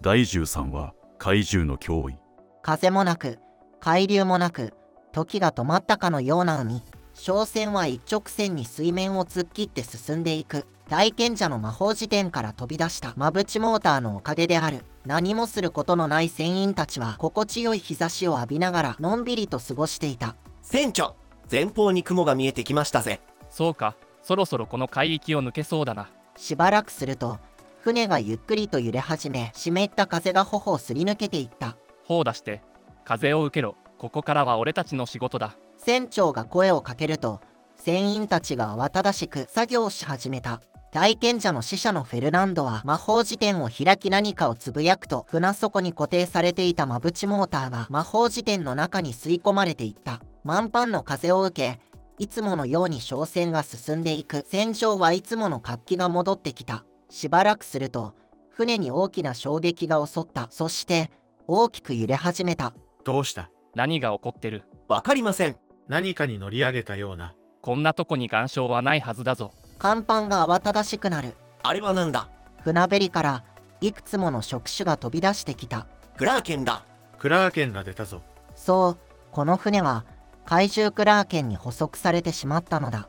第13話怪獣の脅威。風もなく海流もなく時が止まったかのような海。商船は一直線に水面を突っ切って進んでいく。大賢者の魔法辞典から飛び出したマブチモーターのおかげである。何もすることのない船員たちは心地よい日差しを浴びながらのんびりと過ごしていた。船長前方に雲が見えてきましたぜ。そうか。そろそろこの海域を抜けそうだな。しばらくすると船がゆっくりと揺れ始め湿った風が頬をすり抜けていった。頬出して風を受けろ。ここからは俺たちの仕事だ。船長が声をかけると船員たちが慌ただしく作業し始めた。大賢者の使者のフェルナンドは魔法辞典を開き何かをつぶやくと船底に固定されていたマブチモーターは魔法辞典の中に吸い込まれていった。満帆の風を受けいつものように商船が進んでいく。船上はいつもの活気が戻ってきたしばらくすると船に大きな衝撃が襲った。そして大きく揺れ始めた。どうした？何が起こってる？わかりません。何かに乗り上げたような。こんなとこに岩礁はないはずだぞ。甲板が慌ただしくなる。あれはなんだ？船べりからいくつもの触手が飛び出してきた。クラーケンだ。クラーケンが出たぞ。そうこの船は怪獣クラーケンに捕捉されてしまったのだ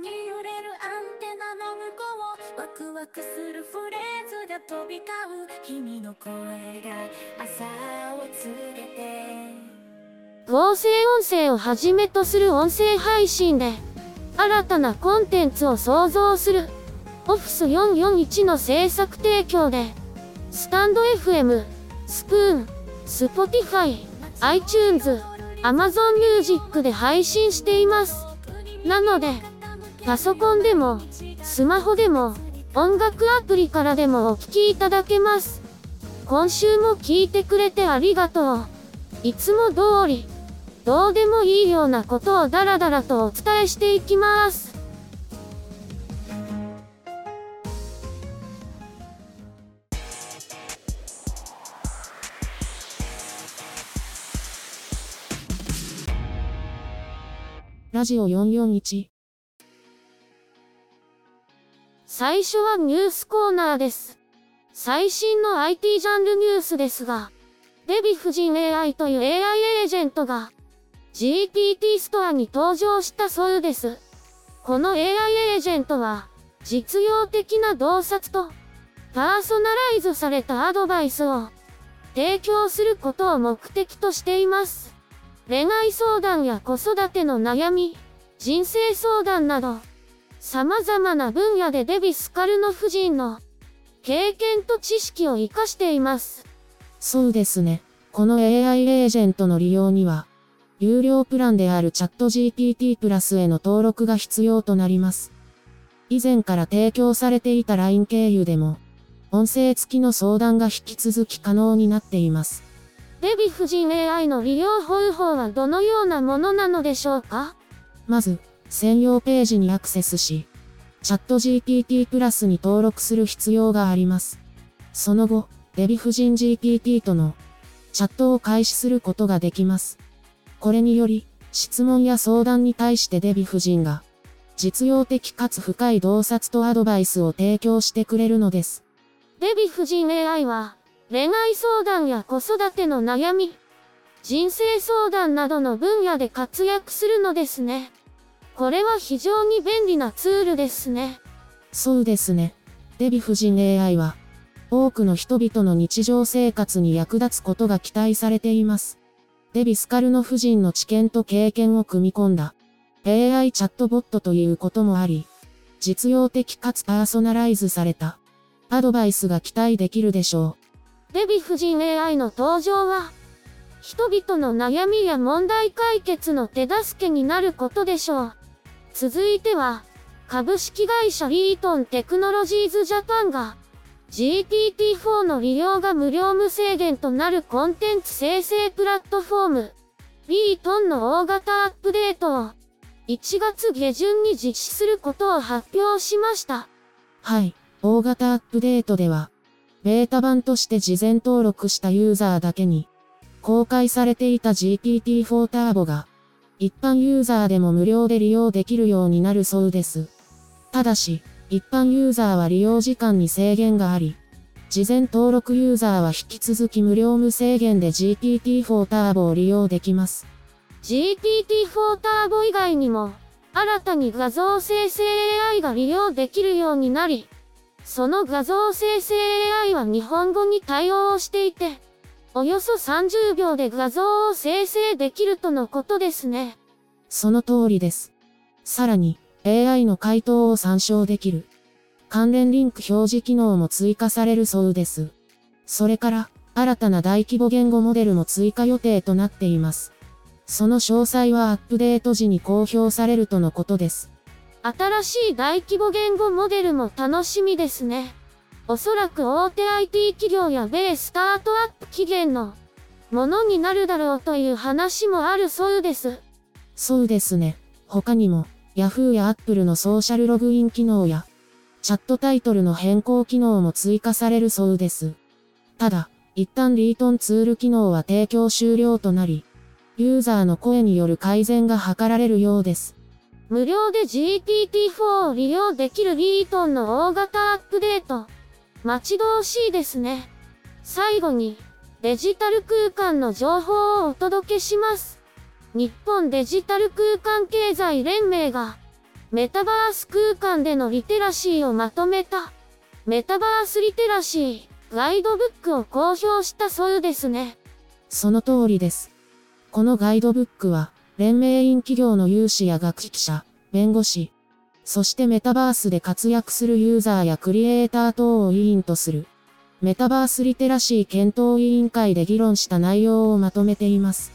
に揺れるアンテナの向こうワクワクするフレーズが飛び交う君の声が朝を告げて。合成音声をはじめとする音声配信で新たなコンテンツを創造する。オフィス441の制作提供で。スタンド FM、スプーン、Spotify、iTunes、Amazon Music で配信しています。なので、パソコンでも、スマホでも、音楽アプリからでもお聴きいただけます。今週も聞いてくれてありがとう。いつも通り、どうでもいいようなことをダラダラとお伝えしていきます。ラジオ441最初はニュースコーナーです。最新の IT ジャンルニュースですが、デヴィ夫人 AI という AI エージェントが GPT ストアに登場したそうです。この AI エージェントは実用的な洞察とパーソナライズされたアドバイスを提供することを目的としています。恋愛相談や子育ての悩み、人生相談など、様々な分野でデビスカルノ夫人の経験と知識を活かしています。そうですね。この AI エージェントの利用には、有料プランであるチャット GPT プラスへの登録が必要となります。以前から提供されていた LINE 経由でも、音声付きの相談が引き続き可能になっています。デヴィ夫人 AI の利用方法はどのようなものなのでしょうか？まず、専用ページにアクセスし、チャット GPT プラスに登録する必要があります。その後、デヴィ夫人 GPT とのチャットを開始することができます。これにより、質問や相談に対してデヴィ夫人が、実用的かつ深い洞察とアドバイスを提供してくれるのです。デヴィ夫人 AI は、恋愛相談や子育ての悩み、人生相談などの分野で活躍するのですね。これは非常に便利なツールですね。そうですね。デヴィ夫人 AI は、多くの人々の日常生活に役立つことが期待されています。デビスカルノ夫人の知見と経験を組み込んだ AI チャットボットということもあり、実用的かつパーソナライズされたアドバイスが期待できるでしょう。デヴィ夫人 AI の登場は、人々の悩みや問題解決の手助けになることでしょう。続いては、株式会社リートンテクノロジーズジャパンが、GPT-4 の利用が無料無制限となるコンテンツ生成プラットフォーム、リートンの大型アップデートを、1月下旬に実施することを発表しました。はい、大型アップデートでは、ベータ版として事前登録したユーザーだけに、公開されていた GPT-4 ターボが、一般ユーザーでも無料で利用できるようになるそうです。ただし、一般ユーザーは利用時間に制限があり、事前登録ユーザーは引き続き無料無制限で GPT-4 ターボを利用できます。GPT-4 ターボ以外にも、新たに画像生成 AI が利用できるようになり、その画像生成 AI は日本語に対応していて、およそ30秒で画像を生成できるとのことですね。その通りです。さらに、AI の回答を参照できる。関連リンク表示機能も追加されるそうです。それから、新たな大規模言語モデルも追加予定となっています。その詳細はアップデート時に公表されるとのことです。新しい大規模言語モデルも楽しみですね。おそらく大手 IT 企業や米スタートアップ期限のものになるだろうという話もあるそうです。そうですね。他にも、Yahoo や Apple のソーシャルログイン機能や、チャットタイトルの変更機能も追加されるそうです。ただ、一旦リートンツール機能は提供終了となり、ユーザーの声による改善が図られるようです。無料で GPT-4 を利用できるリートンの大型アップデート。待ち遠しいですね。最後に、デジタル空間の情報をお届けします。日本デジタル空間経済連盟が、メタバース空間でのリテラシーをまとめた、メタバースリテラシーガイドブックを公表したそうですね。その通りです。このガイドブックは、連盟員企業の有志や学識者、弁護士、そしてメタバースで活躍するユーザーやクリエイター等を委員とする、メタバースリテラシー検討委員会で議論した内容をまとめています。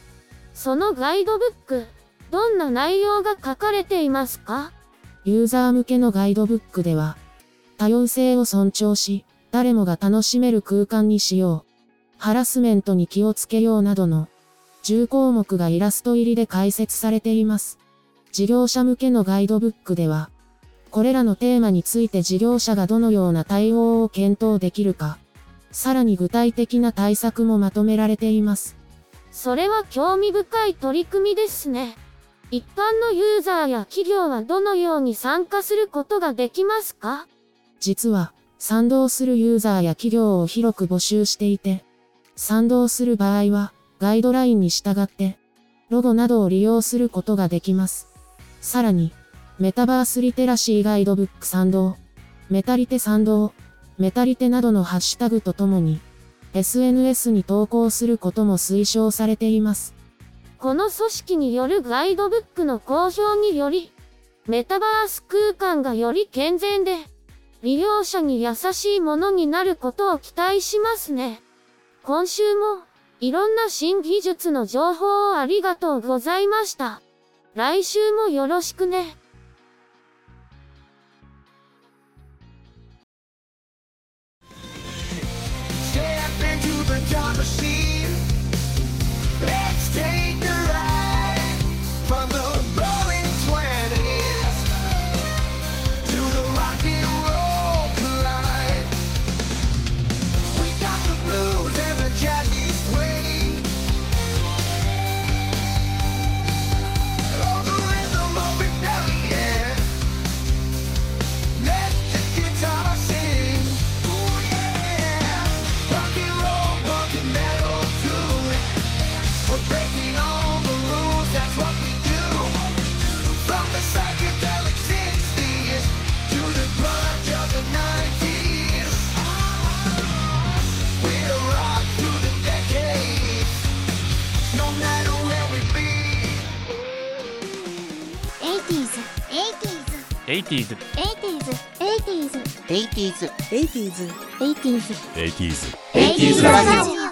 そのガイドブック、どんな内容が書かれていますか？ユーザー向けのガイドブックでは、多様性を尊重し、誰もが楽しめる空間にしよう。ハラスメントに気をつけようなどの10項目がイラスト入りで解説されています。事業者向けのガイドブックでは、これらのテーマについて事業者がどのような対応を検討できるか、さらに具体的な対策もまとめられています。それは興味深い取り組みですね。一般のユーザーや企業はどのように参加することができますか？実は、賛同するユーザーや企業を広く募集していて、賛同する場合は、ガイドラインに従って、ロゴなどを利用することができます。さらに、メタバースリテラシーガイドブック賛同、メタリテ賛同、メタリテなどのハッシュタグとともに、SNS に投稿することも推奨されています。この組織によるガイドブックの公表により、メタバース空間がより健全で、利用者に優しいものになることを期待しますね。今週も、いろんな新技術の情報をありがとうございました。来週もよろしくね。80s 80s 80s 80s 80s 80s 80s ラジオ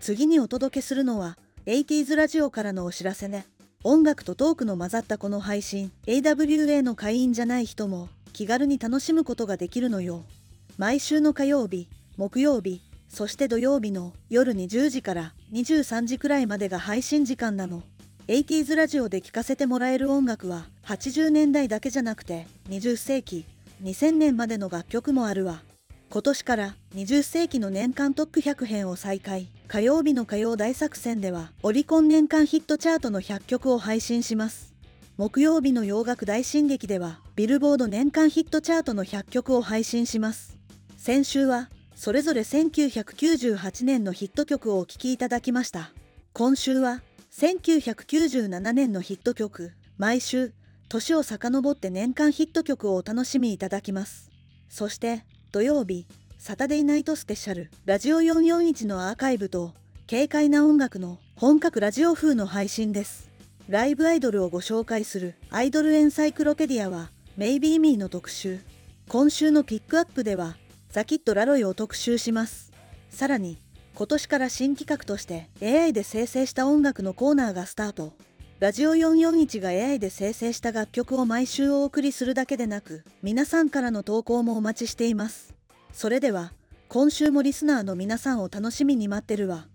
次にお届けするのは 80s ラジオからのお知らせね。音楽とトークの混ざったこの配信 AWA の会員じゃない人も気軽に楽しむことができるのよ。毎週の火曜日木曜日そして土曜日の夜20時から23時くらいまでが配信時間なの。80s ラジオで聴かせてもらえる音楽は80年代だけじゃなくて20世紀2000年までの楽曲もあるわ今年から20世紀の年間トップ100編を再開。火曜日の歌謡大作戦では、オリコン年間ヒットチャートの100曲を配信します。木曜日の洋楽大進撃では、ビルボード年間ヒットチャートの100曲を配信します。先週は、それぞれ1998年のヒット曲をお聴きいただきました。今週は、1997年のヒット曲、毎週、年を遡って年間ヒット曲をお楽しみいただきます。そして、土曜日、サタデーナイトスペシャル、ラジオ441のアーカイブと、軽快な音楽の本格ラジオ風の配信です。ライブアイドルをご紹介するアイドルエンサイクロペディアは、メイビーミーの特集。今週のピックアップでは、ザキッドラロイを特集します。さらに、今年から新企画として AI で生成した音楽のコーナーがスタート。ラジオ441が AI で生成した楽曲を毎週お送りするだけでなく、皆さんからの投稿もお待ちしています。それでは、今週もリスナーの皆さんを楽しみに待ってるわ。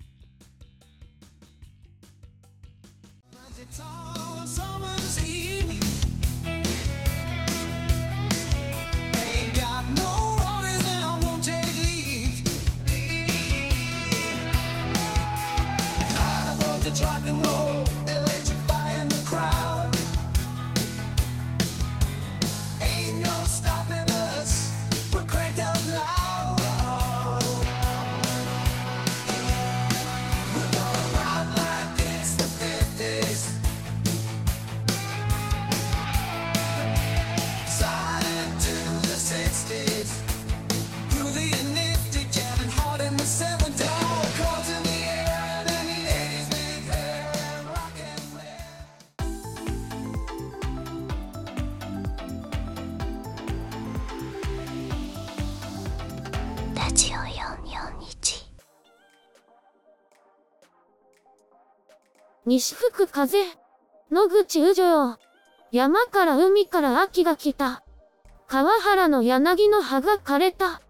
西吹く風。野口宇城。山から海から秋が来た。川原の柳の葉が枯れた。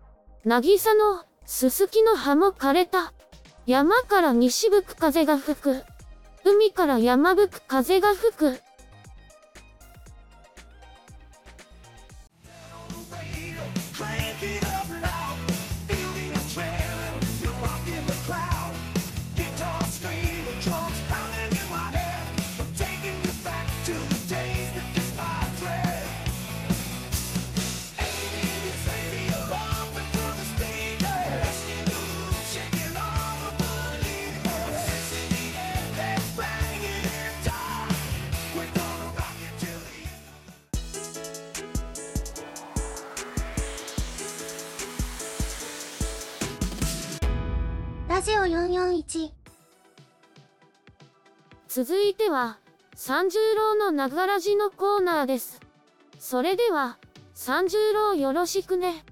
渚のすすきの葉も枯れた。山から西吹く風が吹く。海から山吹く風が吹く。441続いては、三十郎のながらじのコーナーです。それでは、三十郎よろしくね。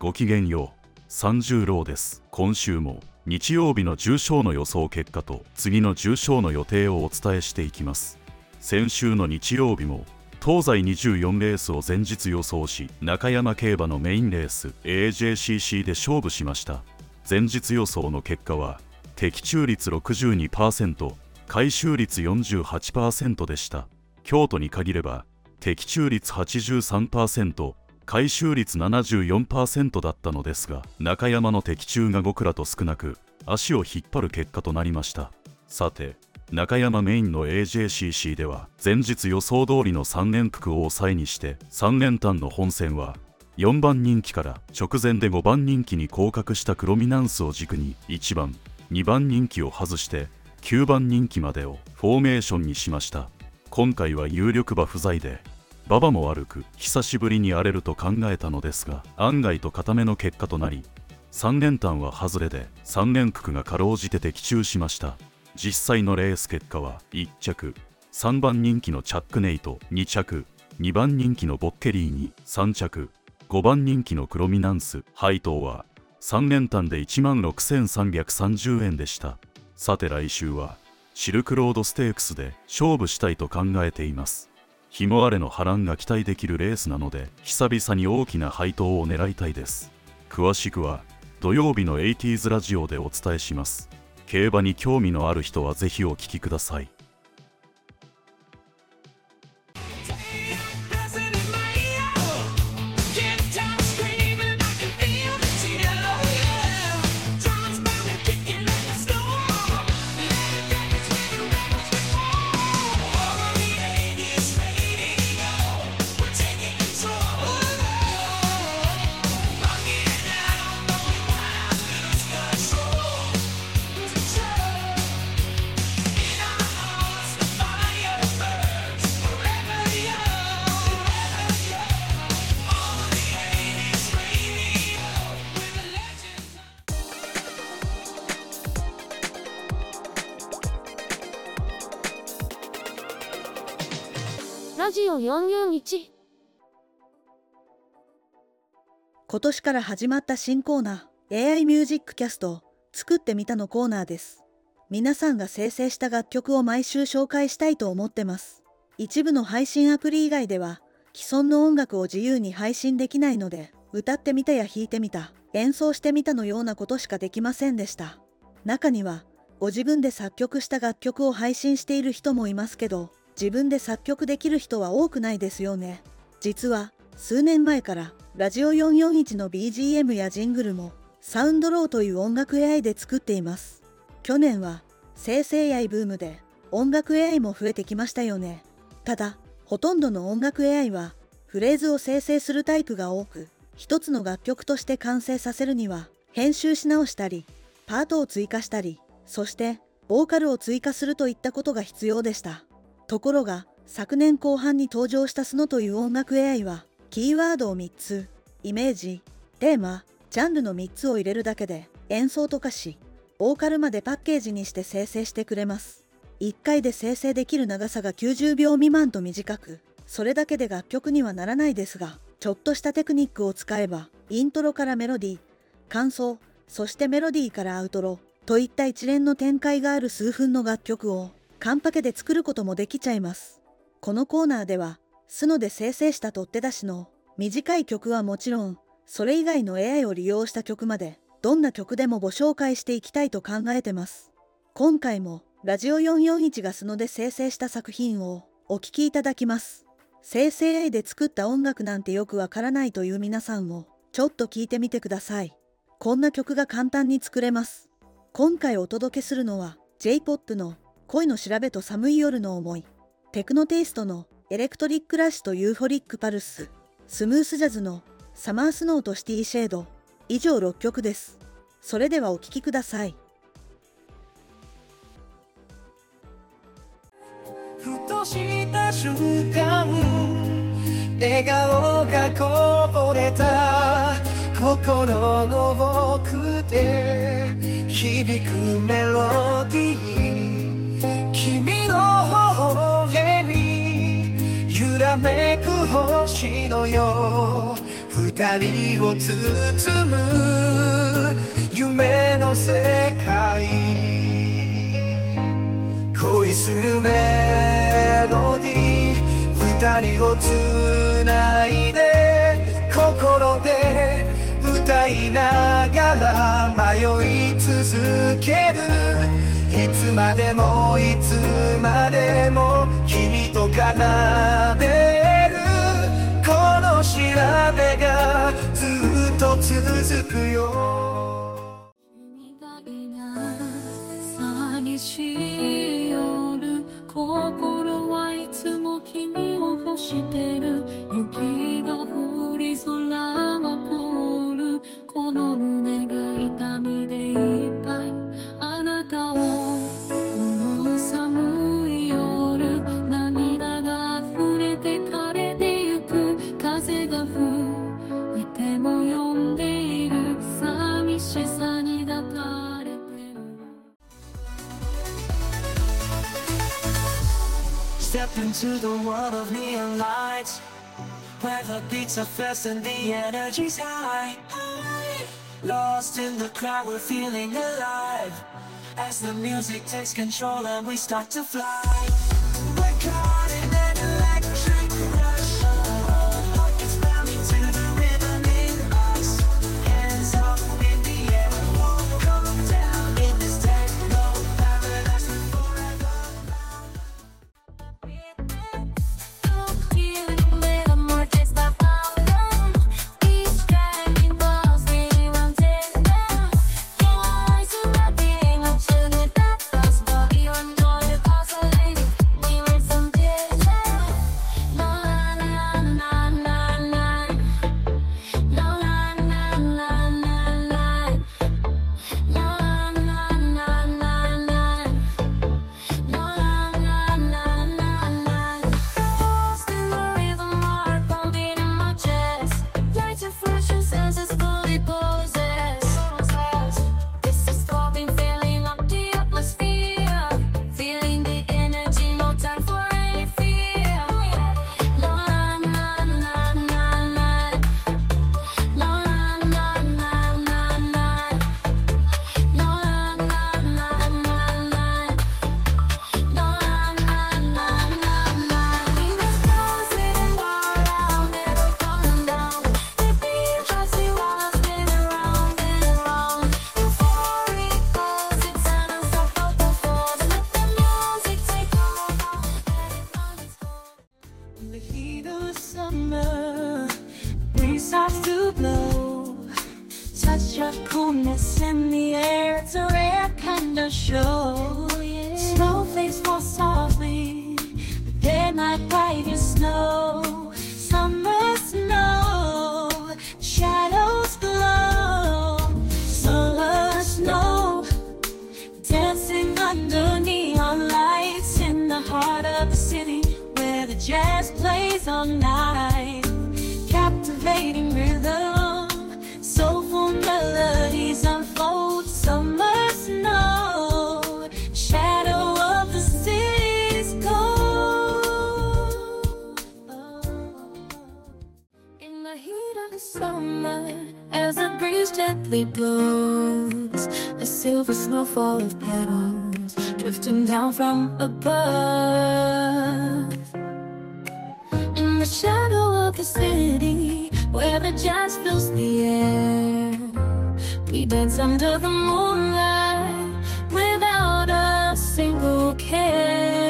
ごきげんよう。三十郎です。今週も日曜日の重賞の予想結果と次の重賞の予定をお伝えしていきます。先週の日曜日も東西24レースを前日予想し中山競馬のメインレース AJCC で勝負しました。前日予想の結果は的中率62%回収率48%でした。京都に限れば的中率83%回収率74%だったのですが中山の的中が5らと少なく足を引っ張る結果となりました。さて中山メインの AJCC では前日予想通りの3連複を抑えにして3連単の本戦は4番人気から直前で5番人気に降格したクロミナンスを軸に1番2番人気を外して9番人気までをフォーメーションにしました。今回は有力馬不在で馬場も悪く久しぶりに荒れると考えたのですが案外と固めの結果となり3連単は外れで3連複がかろうじて的中しました。実際のレース結果は1着3番人気のチャックネイト2着2番人気のボッケリーニ3着5番人気のクロミナンス配当は3連単で1万6330円でした。さて来週はシルクロードステークスで勝負したいと考えています。日も荒れの波乱が期待できるレースなので久々に大きな配当を狙いたいです。詳しくは土曜日の 80s ラジオでお伝えします。競馬に興味のある人はぜひお聞きください。ラジオ441。今年から始まった新コーナー AI ミュージックキャスト作ってみたのコーナーです。皆さんが生成した楽曲を毎週紹介したいと思ってます。一部の配信アプリ以外では既存の音楽を自由に配信できないので歌ってみたや弾いてみた演奏してみたのようなことしかできませんでした。中にはご自分で作曲した楽曲を配信している人もいますけど自分で作曲できる人は多くないですよね。実は数年前からラジオ441の BGM やジングルもサウンドローという音楽 AI で作っています。去年は生成 AI ブームで音楽 AI も増えてきましたよね。ただ、ほとんどの音楽 AI はフレーズを生成するタイプが多く、一つの楽曲として完成させるには編集し直したり、パートを追加したり、そしてボーカルを追加するといったことが必要でした。ところが、昨年後半に登場したスノという音楽 AI は、キーワードを3つ、イメージ、テーマ、ジャンルの3つを入れるだけで演奏と歌詞、ボーカルまでパッケージにして生成してくれます。1回で生成できる長さが90秒未満と短く、それだけで楽曲にはならないですが、ちょっとしたテクニックを使えば、イントロからメロディー、感想、そしてメロディーからアウトロといった一連の展開がある数分の楽曲をカンパケで作ることもできちゃいます。このコーナーでは、スノで生成した取っ手出しの短い曲はもちろん、それ以外の AI を利用した曲まで、どんな曲でもご紹介していきたいと考えてます。今回も、ラジオ441がスノで生成した作品をお聴きいただきます。生成 AI で作った音楽なんてよくわからないという皆さんも、ちょっと聞いてみてください。こんな曲が簡単に作れます。今回お届けするのは、J-POP の恋の調べと寒い夜の思い、テクノテイストのエレクトリックラッシュとユーフォリックパルス、スムースジャズのサマースノーとシティシェード、以上6曲です。それではお聴きください。ふとした瞬間笑顔がこぼれた。心の奥で響くメロディー。君の頬に揺らめく星のよう二人を包む夢の世界恋するメロディー二人をつないで心で歌いながら迷い続けるいつまでもいつまでも君と奏でるこの調べがずっと続くよ。君がいない寂しい夜心はいつも君を欲してる。雪が降り空が凍る。この胸が痛みでいっぱい。Step into the world of neon lights. Where the beats are fast and the energy's high. Lost in the crowd, we're feeling alive. As the music takes control and we start to fly summer, breeze starts to blow. Touch of coolness in the air, it's a rare kind of show. Snowflakes fall softly, the day night bright as snow. Breeze blows, a silver snowfall of petals drifting down from above. In the shadow of the city, where the jazz fills the air, we dance under the moonlight without a single care.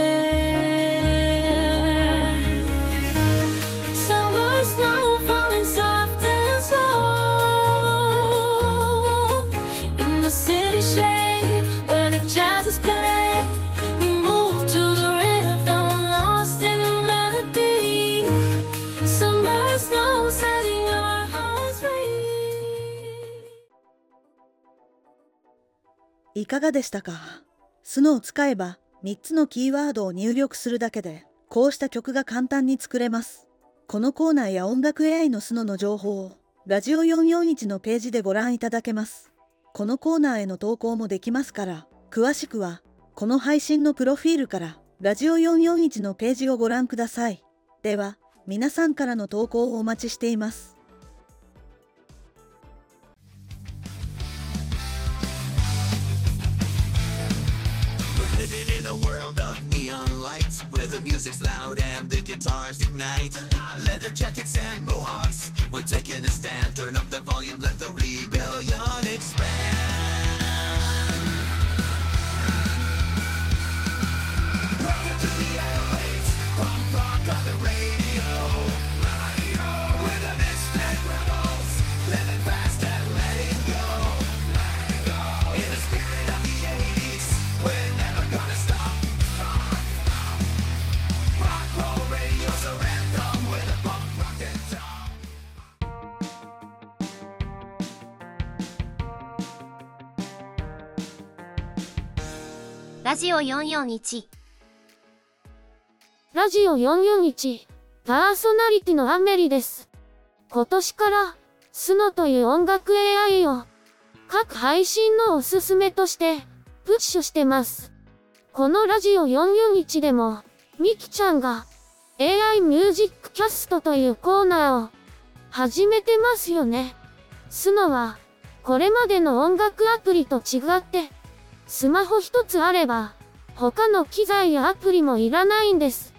いかがでしたか？スノを使えば3つのキーワードを入力するだけでこうした曲が簡単に作れます。このコーナーや音楽 AI のスノの情報をラジオ441のページでご覧いただけます。このコーナーへの投稿もできますから詳しくはこの配信のプロフィールからラジオ441のページをご覧ください。では皆さんからの投稿をお待ちしています。Music's loud and the guitars ignite. Leather jackets and mohawks. We're taking a stand. Turn up the volume, ラジオ441ラジオ441、パーソナリティのアメリです。今年から、スノという音楽 AI を、各配信のおすすめとして、プッシュしてます。このラジオ441でも、ミキちゃんが、AI ミュージックキャストというコーナーを、始めてますよね。スノは、これまでの音楽アプリと違って、スマホ一つあれば、他の機材やアプリもいらないんです。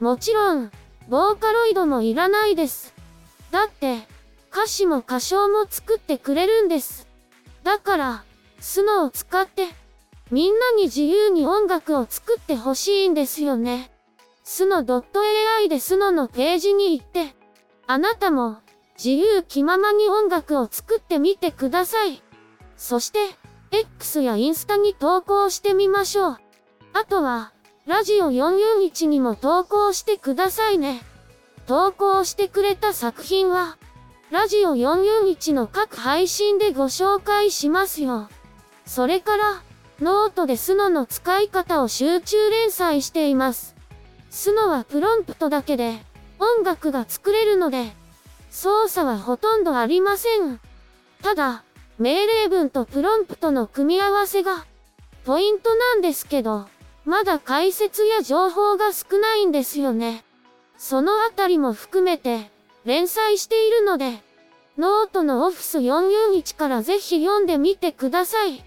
もちろん、ボーカロイドもいらないです。だって、歌詞も歌唱も作ってくれるんです。だから、スノを使って、みんなに自由に音楽を作ってほしいんですよね。スノ .ai でスノのページに行って、あなたも、自由気ままに音楽を作ってみてください。そして、X やインスタに投稿してみましょう。あとは、ラジオ441にも投稿してくださいね。投稿してくれた作品は、ラジオ441の各配信でご紹介しますよ。それから、ノートで Suno の使い方を集中連載しています。Suno はプロンプトだけで、音楽が作れるので、操作はほとんどありません。ただ、命令文とプロンプトの組み合わせが、ポイントなんですけど、まだ解説や情報が少ないんですよね。そのあたりも含めて、連載しているので、ノートのオフィス441からぜひ読んでみてください。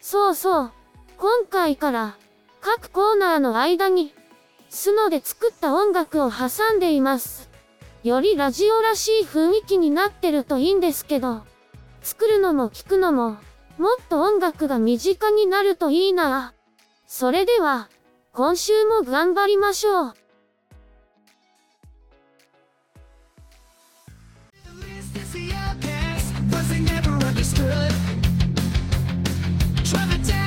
そうそう、今回から、各コーナーの間に、スノで作った音楽を挟んでいます。よりラジオらしい雰囲気になってるといいんですけど、作るのも聴くのも、もっと音楽が身近になるといいな。それでは、今週も頑張りましょう。Try to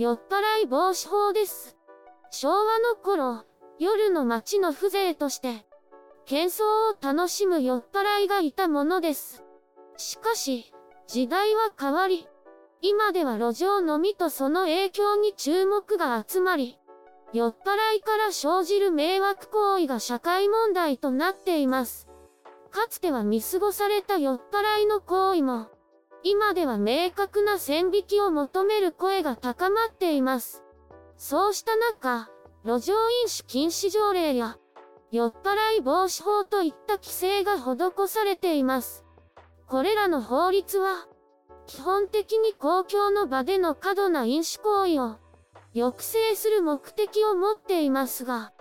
酔っ払い防止法です。昭和の頃、夜の街の風情として、喧騒を楽しむ酔っ払いがいたものです。しかし、時代は変わり、今では路上飲みとその影響に注目が集まり、酔っ払いから生じる迷惑行為が社会問題となっています。かつては見過ごされた酔っ払いの行為も、今では明確な線引きを求める声が高まっています。そうした中、路上飲酒禁止条例や、酔っ払い防止法といった規制が施されています。これらの法律は、基本的に公共の場での過度な飲酒行為を抑制する目的を持っていますが、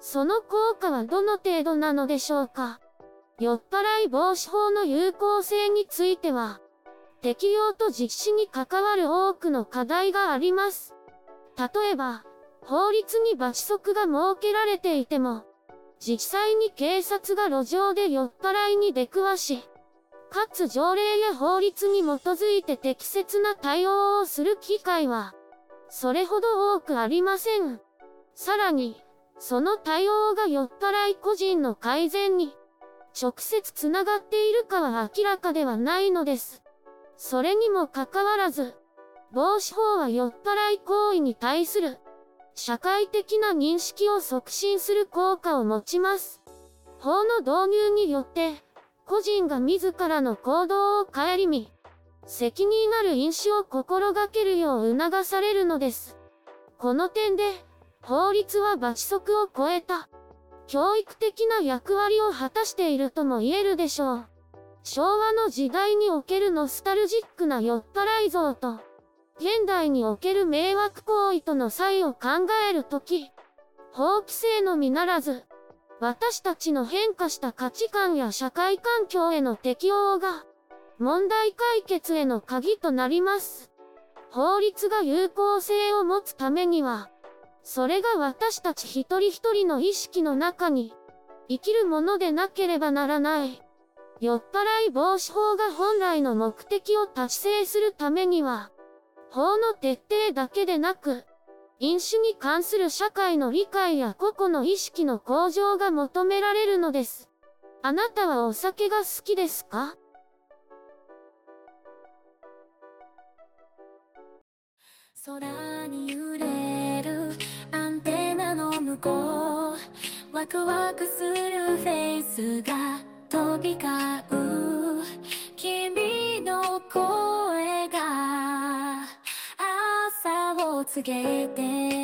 その効果はどの程度なのでしょうか酔っ払い防止法の有効性については、適用と実施に関わる多くの課題があります。例えば、法律に罰則が設けられていても、実際に警察が路上で酔っ払いに出くわし、かつ条例や法律に基づいて適切な対応をする機会は、それほど多くありません。さらに、その対応が酔っ払い個人の改善に、直接つながっているかは明らかではないのです。それにもかかわらず、防止法は酔っ払い行為に対する社会的な認識を促進する効果を持ちます。法の導入によって、個人が自らの行動を顧み、責任ある飲酒を心がけるよう促されるのです。この点で、法律は罰則を超えた、教育的な役割を果たしているとも言えるでしょう。昭和の時代におけるノスタルジックな酔っ払い像と、現代における迷惑行為との差異を考えるとき、法規制のみならず、私たちの変化した価値観や社会環境への適応が、問題解決への鍵となります。法律が有効性を持つためには、それが私たち一人一人の意識の中に、生きるものでなければならない。酔っ払い防止法が本来の目的を達成するためには、法の徹底だけでなく、飲酒に関する社会の理解や個々の意識の向上が求められるのです。あなたはお酒が好きですか？空に揺れるアンテナの向こうワクワクするフェイスが飛び交う君の声が朝を告げて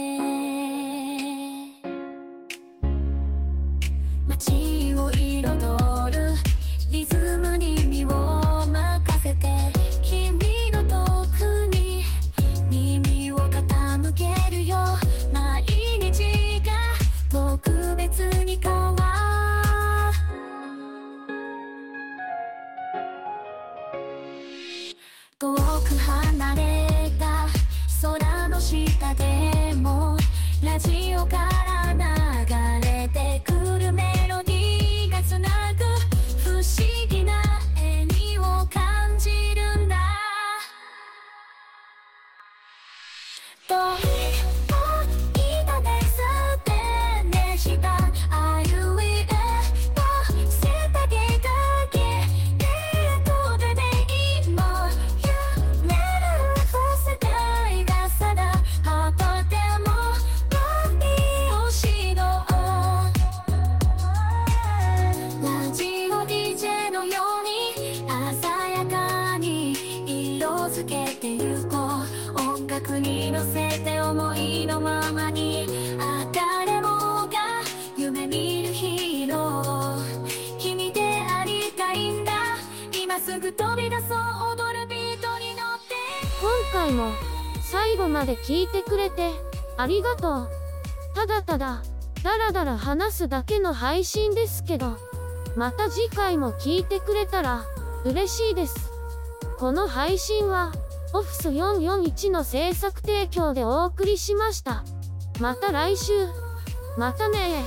ありがとう。ただただだらだら話すだけの配信ですけど、また次回も聞いてくれたら嬉しいです。この配信はオフィス441の制作提供でお送りしました。また来週。またね